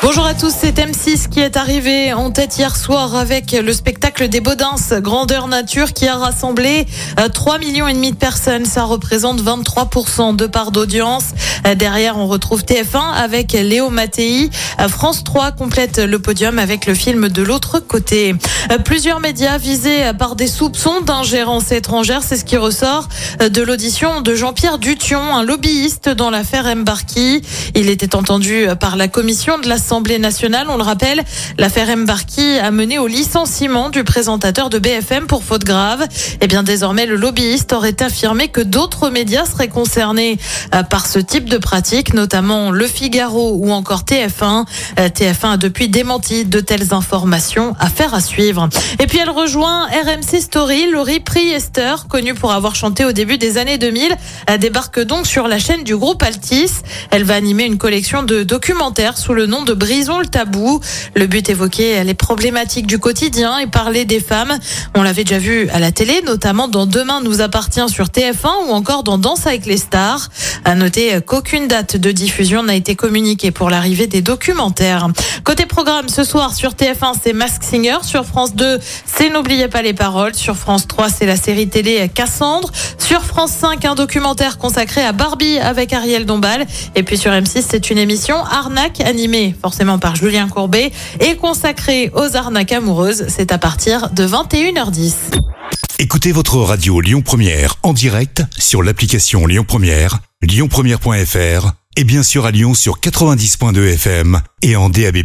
Bonjour à tous, c'est M6 qui est arrivé en tête hier soir avec le spectacle des Baudins Grandeur Nature qui a rassemblé euh, 3 millions et demi de personnes. Ça représente 23% de part d'audience. Euh, Derrière, on retrouve TF1 avec Léo Mattei. Euh, France 3 complète le podium avec le film de l'autre côté. Euh, Plusieurs médias visés par des soupçons d'ingérence étrangère, c'est ce qui ressort euh, de l'audition de Jean-Pierre Dution, un lobbyiste dans l'affaire Mbarki. Il était entendu par la commission de l'Assemblée nationale. On le rappelle, l'affaire Mbarki a mené au licenciement du présentateur de BFM pour faute grave. Et bien désormais, le lobbyiste aurait affirmé que d'autres médias seraient concernés euh, par ce type de pratique, notamment Le Figaro ou encore TF1. Euh, TF1 a depuis démenti de telles informations. Affaire à suivre. Et puis elle rejoint RMC Story. Laurie Priester, connue pour avoir chanté au début des années 2000, elle débarque donc sur la chaîne du groupe Altis. Elle va animer une collection de documentaires sous le nom de Brisons le tabou. Le but évoquer les problématiques du quotidien et parler des femmes. On l'avait déjà vu à la télé, notamment dans Demain nous appartient sur TF1 ou encore dans Danse avec les stars. À noter qu'aucune date de diffusion n'a été communiquée pour l'arrivée des documentaires. Côté programme, ce soir sur TF1, c'est Mask Singer. Sur France 2, c'est N'oubliez pas les paroles. Sur France 3, c'est la série télé Cassandre. Sur France 5, un documentaire consacré à Barbie avec Ariel Dombal. Et puis sur M6, c'est une émission Arnaque animée forcément par Julien Courbet et consacrée aux arnaques amoureuses. C'est à partir de 21h10. Écoutez votre radio Lyon Première en direct sur l'application Lyon Première, lyonpremière.fr et bien sûr à Lyon sur 90.2 FM et en DAB+.